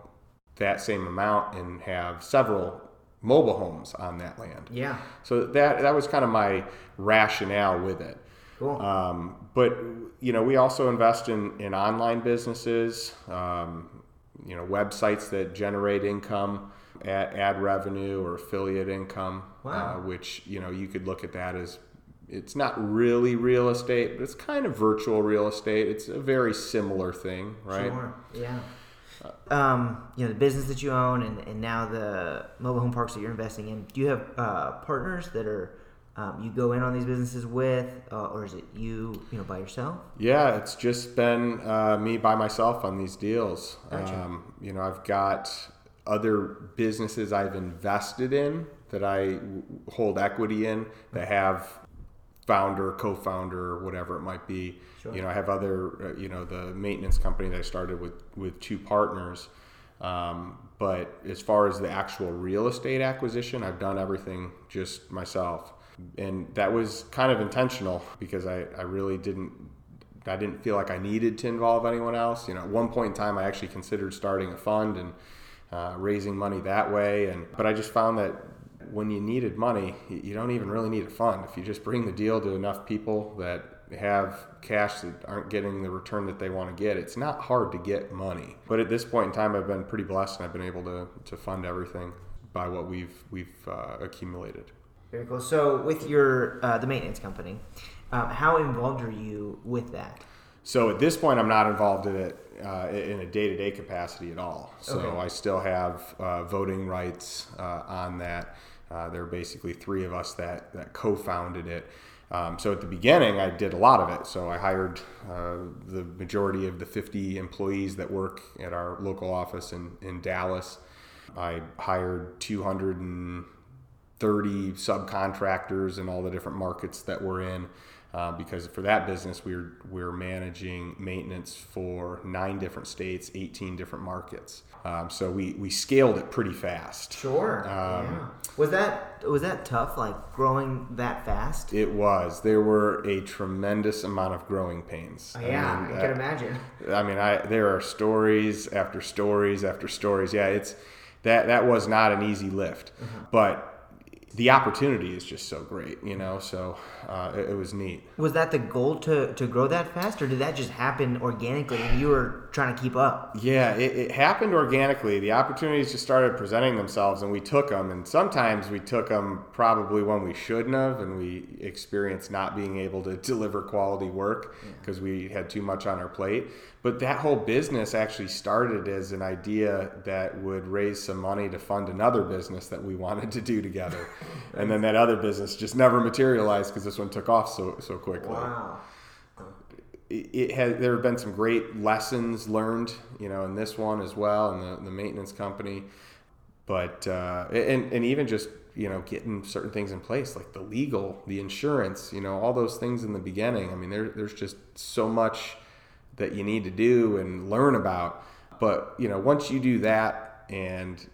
that same amount and have several mobile homes on that land? Yeah. So that that was kind of my rationale with it. Cool. Um, but you know, we also invest in in online businesses, um, you know, websites that generate income, ad, ad revenue or affiliate income, Wow. uh, which you know you could look at that as it's not really real estate, but it's kind of virtual real estate. It's a very similar thing, right? Sure. Yeah. Um, you know the business that you own and, and now the mobile home parks that you're investing in. Do you have uh, partners that are um, you go in on these businesses with, uh, or is it you you know by yourself? Yeah, it's just been uh, me by myself on these deals. Gotcha. Um, you know, I've got other businesses I've invested in that I w- hold equity in that have founder, co-founder, whatever it might be. Sure. You know, I have other, uh, you know, the maintenance company that I started with with two partners. Um, but as far as the actual real estate acquisition, I've done everything just myself, and that was kind of intentional because I, I really didn't I didn't feel like I needed to involve anyone else. You know, at one point in time, I actually considered starting a fund and uh, raising money that way, and but I just found that when you needed money, you don't even really need a fund. If you just bring the deal to enough people that have cash that aren't getting the return that they want to get, it's not hard to get money. But at this point in time, I've been pretty blessed, and I've been able to, to fund everything by what we've we've uh, accumulated. Very cool. So with your uh, the maintenance company, um, how involved are you with that? So at this point, I'm not involved in it uh, in a day-to-day capacity at all. So Okay. I still have uh, voting rights uh, on that. Uh, there are basically three of us that that co-founded it. Um, so at the beginning, I did a lot of it. So I hired uh, the majority of the 50 employees that work at our local office in in Dallas. I hired 230 subcontractors in all the different markets that we're in. Uh, because for that business, we're we're managing maintenance for nine different states, 18 different markets. Um, so we, we scaled it pretty fast. Sure. Um, yeah. Was that was that tough? Like growing that fast? It was. There were a tremendous amount of growing pains. Oh, yeah, I, mean, can uh, imagine. I mean, I there are stories after stories after stories. Yeah, it's that that was not an easy lift, Mm-hmm. but the opportunity is just so great, you know. So uh, it, it was neat. Was that the goal to, to grow that fast, or did that just happen organically and you were trying to keep up? Yeah, it, it happened organically. The opportunities just started presenting themselves, and we took them. And sometimes we took them probably when we shouldn't have, and we experienced not being able to deliver quality work because we had too much on our plate. But that whole business actually started as an idea that would raise some money to fund another business that we wanted to do together, and then that other business just never materialized because this one took off so so quickly. Wow. it it has there have been some great lessons learned you know in this one as well in the, the maintenance company. But uh, and, and even just you know getting certain things in place like the legal the insurance you know all those things in the beginning. I mean there, there's just so much that you need to do and learn about. But you know once you do that and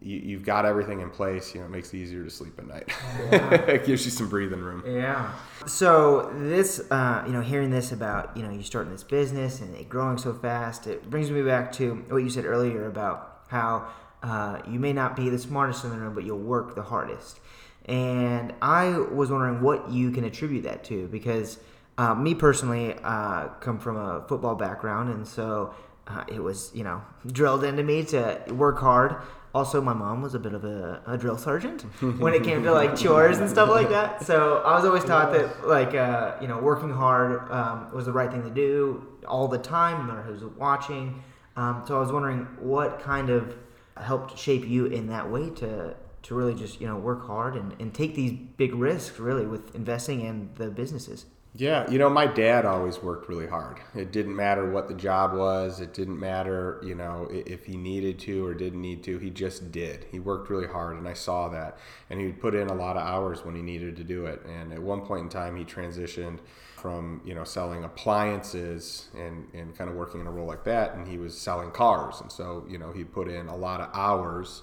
you, you've got everything in place you know it makes it easier to sleep at night it gives you some breathing room Yeah. So this, uh, you know, hearing this about you know you starting this business and it growing so fast, it brings me back to what you said earlier about how uh, you may not be the smartest in the room, but you'll work the hardest. And I was wondering what you can attribute that to, because uh, me personally, uh, come from a football background, and so uh, it was you know drilled into me to work hard. Also, my mom was a bit of a, a drill sergeant when it came to like chores and stuff like that. So I was always taught that like uh, you know working hard um, was the right thing to do all the time, no matter who's watching. Um, so I was wondering what kind of helped shape you in that way to to really just you know work hard and, and take these big risks really with investing in the businesses. Yeah, you know, my dad always worked really hard. It didn't matter what the job was. It didn't matter, you know, if he needed to or didn't need to. He just did. He worked really hard, and I saw that. And he would put in a lot of hours when he needed to do it. And at one point in time, he transitioned from, you know, selling appliances and, and kind of working in a role like that. And he was selling cars. And so, you know, he put in a lot of hours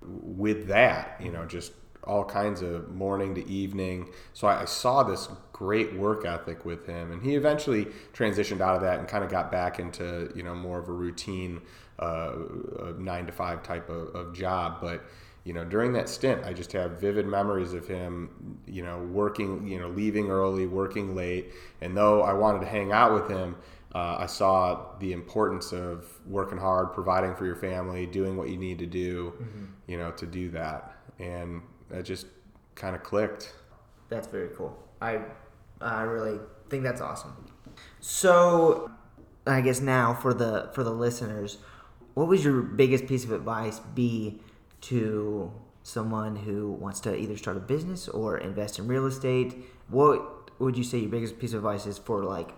with that, you know, just all kinds of morning to evening. So I, I saw this great work ethic with him, and he eventually transitioned out of that and kind of got back into you know more of a routine uh, nine to five type of, of job. But you know during that stint, I just have vivid memories of him, you know, working, you know, leaving early, working late, and though I wanted to hang out with him. Uh, I saw the importance of working hard, providing for your family, doing what you need to do, you know, to do that, and that just kind of clicked. That's very cool. I I really think that's awesome. So I guess now for the for the listeners, what would your biggest piece of advice be to someone who wants to either start a business or invest in real estate? What would you say your biggest piece of advice is for like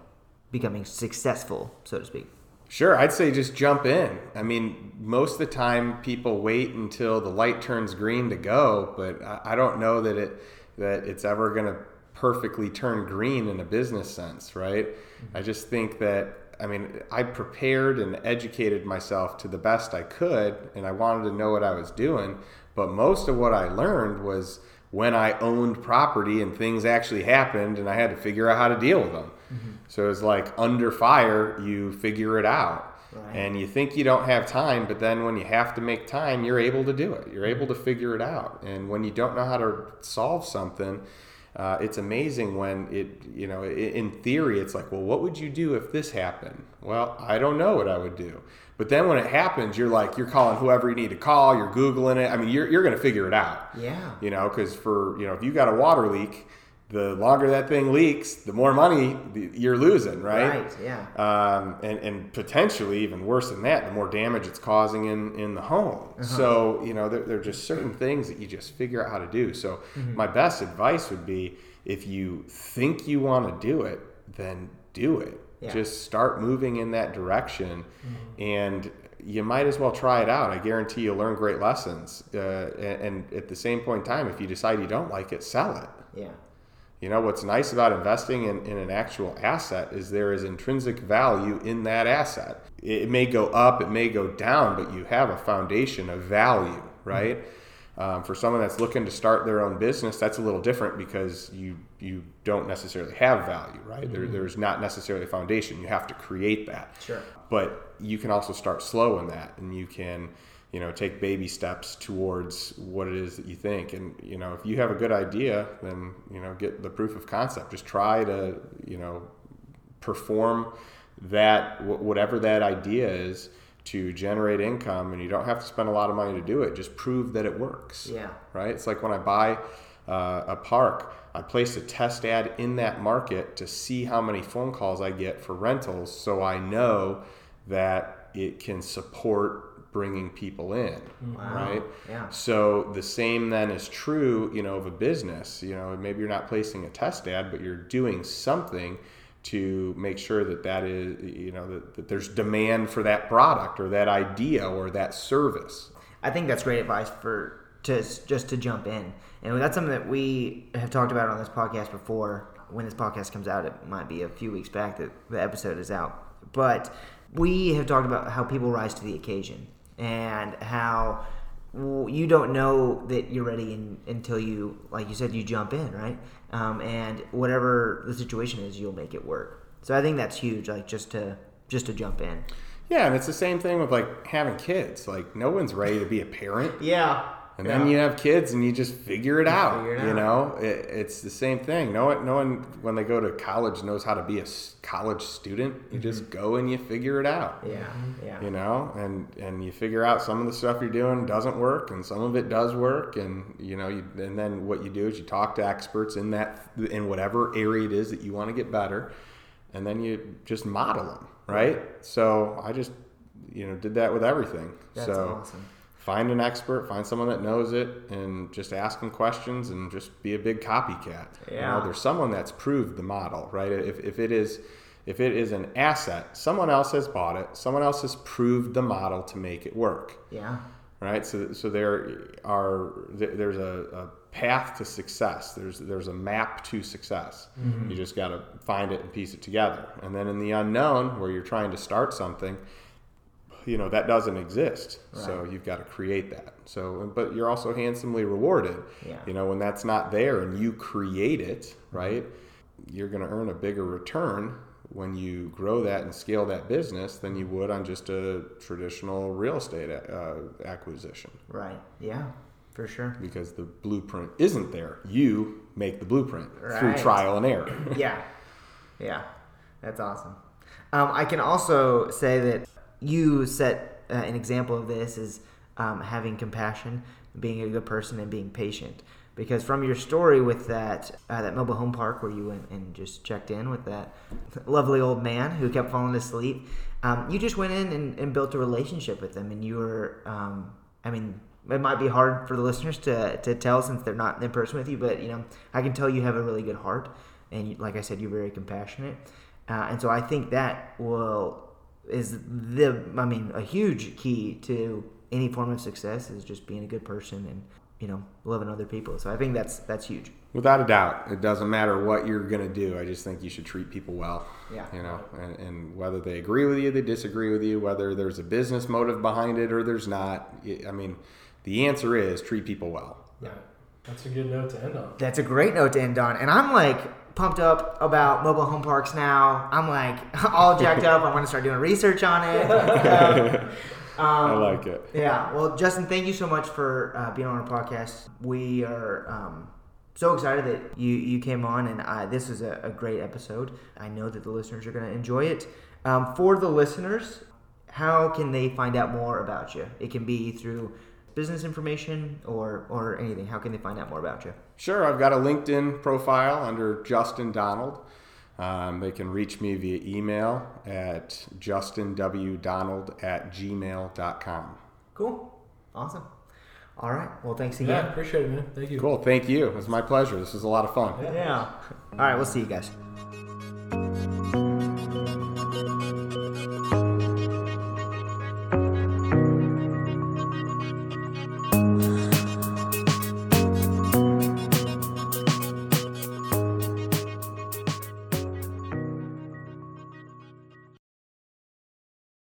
becoming successful, so to speak? Sure, I'd say just jump in. I mean, most of the time people wait until the light turns green to go, but I don't know that it that it's ever going to perfectly turn green in a business sense, right? Mm-hmm. I just think that I mean, I prepared and educated myself to the best I could, and I wanted to know what I was doing. But most of what I learned was when I owned property and things actually happened, and I had to figure out how to deal with them. Mm-hmm. So it's like under fire, you figure it out. Right. And you think you don't have time, but then when you have to make time, you're able to do it. You're able to figure it out. And when you don't know how to solve something, uh, it's amazing when it, you know, in theory, it's like, well, what would you do if this happened? Well, I don't know what I would do. But then when it happens, you're like, you're calling whoever you need to call, you're Googling it. I mean, you're, you're going to figure it out. Yeah. You know, because for, you know, if you got a water leak, the longer that thing leaks, the more money you're losing, right? Right. Yeah. Um, and and potentially even worse than that, the more damage it's causing in in the home. Uh-huh. So you know, there, there, are just certain things that you just figure out how to do. So mm-hmm. my best advice would be, if you think you want to do it, then do it. Yeah. Just start moving in that direction, mm-hmm. and you might as well try it out. I guarantee you'll learn great lessons. Uh, and, and at the same point in time, if you decide you don't like it, sell it. Yeah. You know, what's nice about investing in, in an actual asset is there is intrinsic value in that asset. It may go up, it may go down, but you have a foundation of value, right? Mm-hmm. Um, for someone that's looking to start their own business, that's a little different because you you don't necessarily have value, right? Mm-hmm. There, there's not necessarily a foundation. You have to create that. Sure. But you can also start slow in that, and you can you know take baby steps towards what it is that you think. And you know if you have a good idea then you know get the proof of concept. Just try to you know perform that whatever that idea is to generate income and you don't have to spend a lot of money to do it. Just prove that it works. Yeah. Right? It's like when i buy uh, a park i place a test ad in that market to see how many phone calls i get for rentals so i know that it can support bringing people in mm. wow. right? Yeah. So the same then is true you know of a business. You know maybe you're not placing a test ad but you're doing something to make sure that that is you know that, that there's demand for that product or that idea or that service. I think that's great advice for to just to jump in. And that's something that we have talked about on this podcast before. When this podcast comes out it might be a few weeks back that the episode is out. But we have talked about how people rise to the occasion and how you don't know that you're ready in, until you, like you said, you jump in, right? Um, and whatever the situation is, you'll make it work. So I think that's huge, like just to just to jump in. Yeah, and it's the same thing with like having kids. Like no one's ready to be a parent. yeah. And yeah. then you have kids and you just figure it you out. Figure it you know, it, it's the same thing. No one, no one, when they go to college, knows how to be a college student. You mm-hmm. just go and you figure it out. Yeah, yeah. You know, and and you figure out some of the stuff you're doing doesn't work, and some of it does work. And you know, you, and then what you do is you talk to experts in that in whatever area it is that you want to get better, and then you just model them, right? So I just you know did that with everything. That's so, awesome find an expert, find someone that knows it, and just ask them questions and just be a big copycat. Yeah. You know, there's someone that's proved the model, right? If, if it is if it is an asset, someone else has bought it, someone else has proved the model to make it work. Yeah. Right. So so there are there's a, a path to success. There's there's a map to success. Mm-hmm. You just got to find it and piece it together. And then in the unknown, where you're trying to start something, you know that doesn't exist. Right. so you've got to create that. So but you're also handsomely rewarded. Yeah. you know when that's not there and you create it right you're going to earn a bigger return when you grow that and scale that business than you would on just a traditional real estate uh, acquisition. Right. Yeah for sure. Because the blueprint isn't there. You make the blueprint right. through trial and error. Yeah. Yeah. That's awesome. Um, I can also say that you set uh, an example of this is um, having compassion, being a good person, and being patient. because from your story with that uh, that mobile home park where you went and just checked in with that lovely old man who kept falling asleep, um, you just went in and, and, built a relationship with them, and you were, um, I mean, it might be hard for the listeners to, to tell since they're not in person with you, but you know, I can tell you have a really good heart, and like I said, you're very compassionate, uh, and so I think that will is the, I mean, a huge key to any form of success is just being a good person and you know loving other people. So I think that's that's huge. Without a doubt, it doesn't matter what you're gonna do. I just think you should treat people well. Yeah. You know, and, and whether they agree with you, they disagree with you, whether there's a business motive behind it or there's not. I mean, the answer is treat people well. Yeah. That's a good note to end on. That's a great note to end on. And I'm like pumped up about mobile home parks now. I'm like all jacked up. I want to start doing research on it. Um, I like it. Yeah. Well, Justin, thank you so much for uh, being on our podcast. We are um, so excited that you, you came on, and uh, this is a, a, great episode. I know that the listeners are going to enjoy it. Um, for the listeners, how can they find out more about you? It can be through business information or or anything. How can they find out more about you? Sure, I've got a LinkedIn profile under Justin Donald. Um, they can reach me via email at justinwdonald at gmail.com. Cool. Awesome. All right. Well, thanks again. Yeah, appreciate it, man. Thank you. Cool. Thank you. It was my pleasure. This was a lot of fun. Yeah. yeah. All right. We'll see you guys.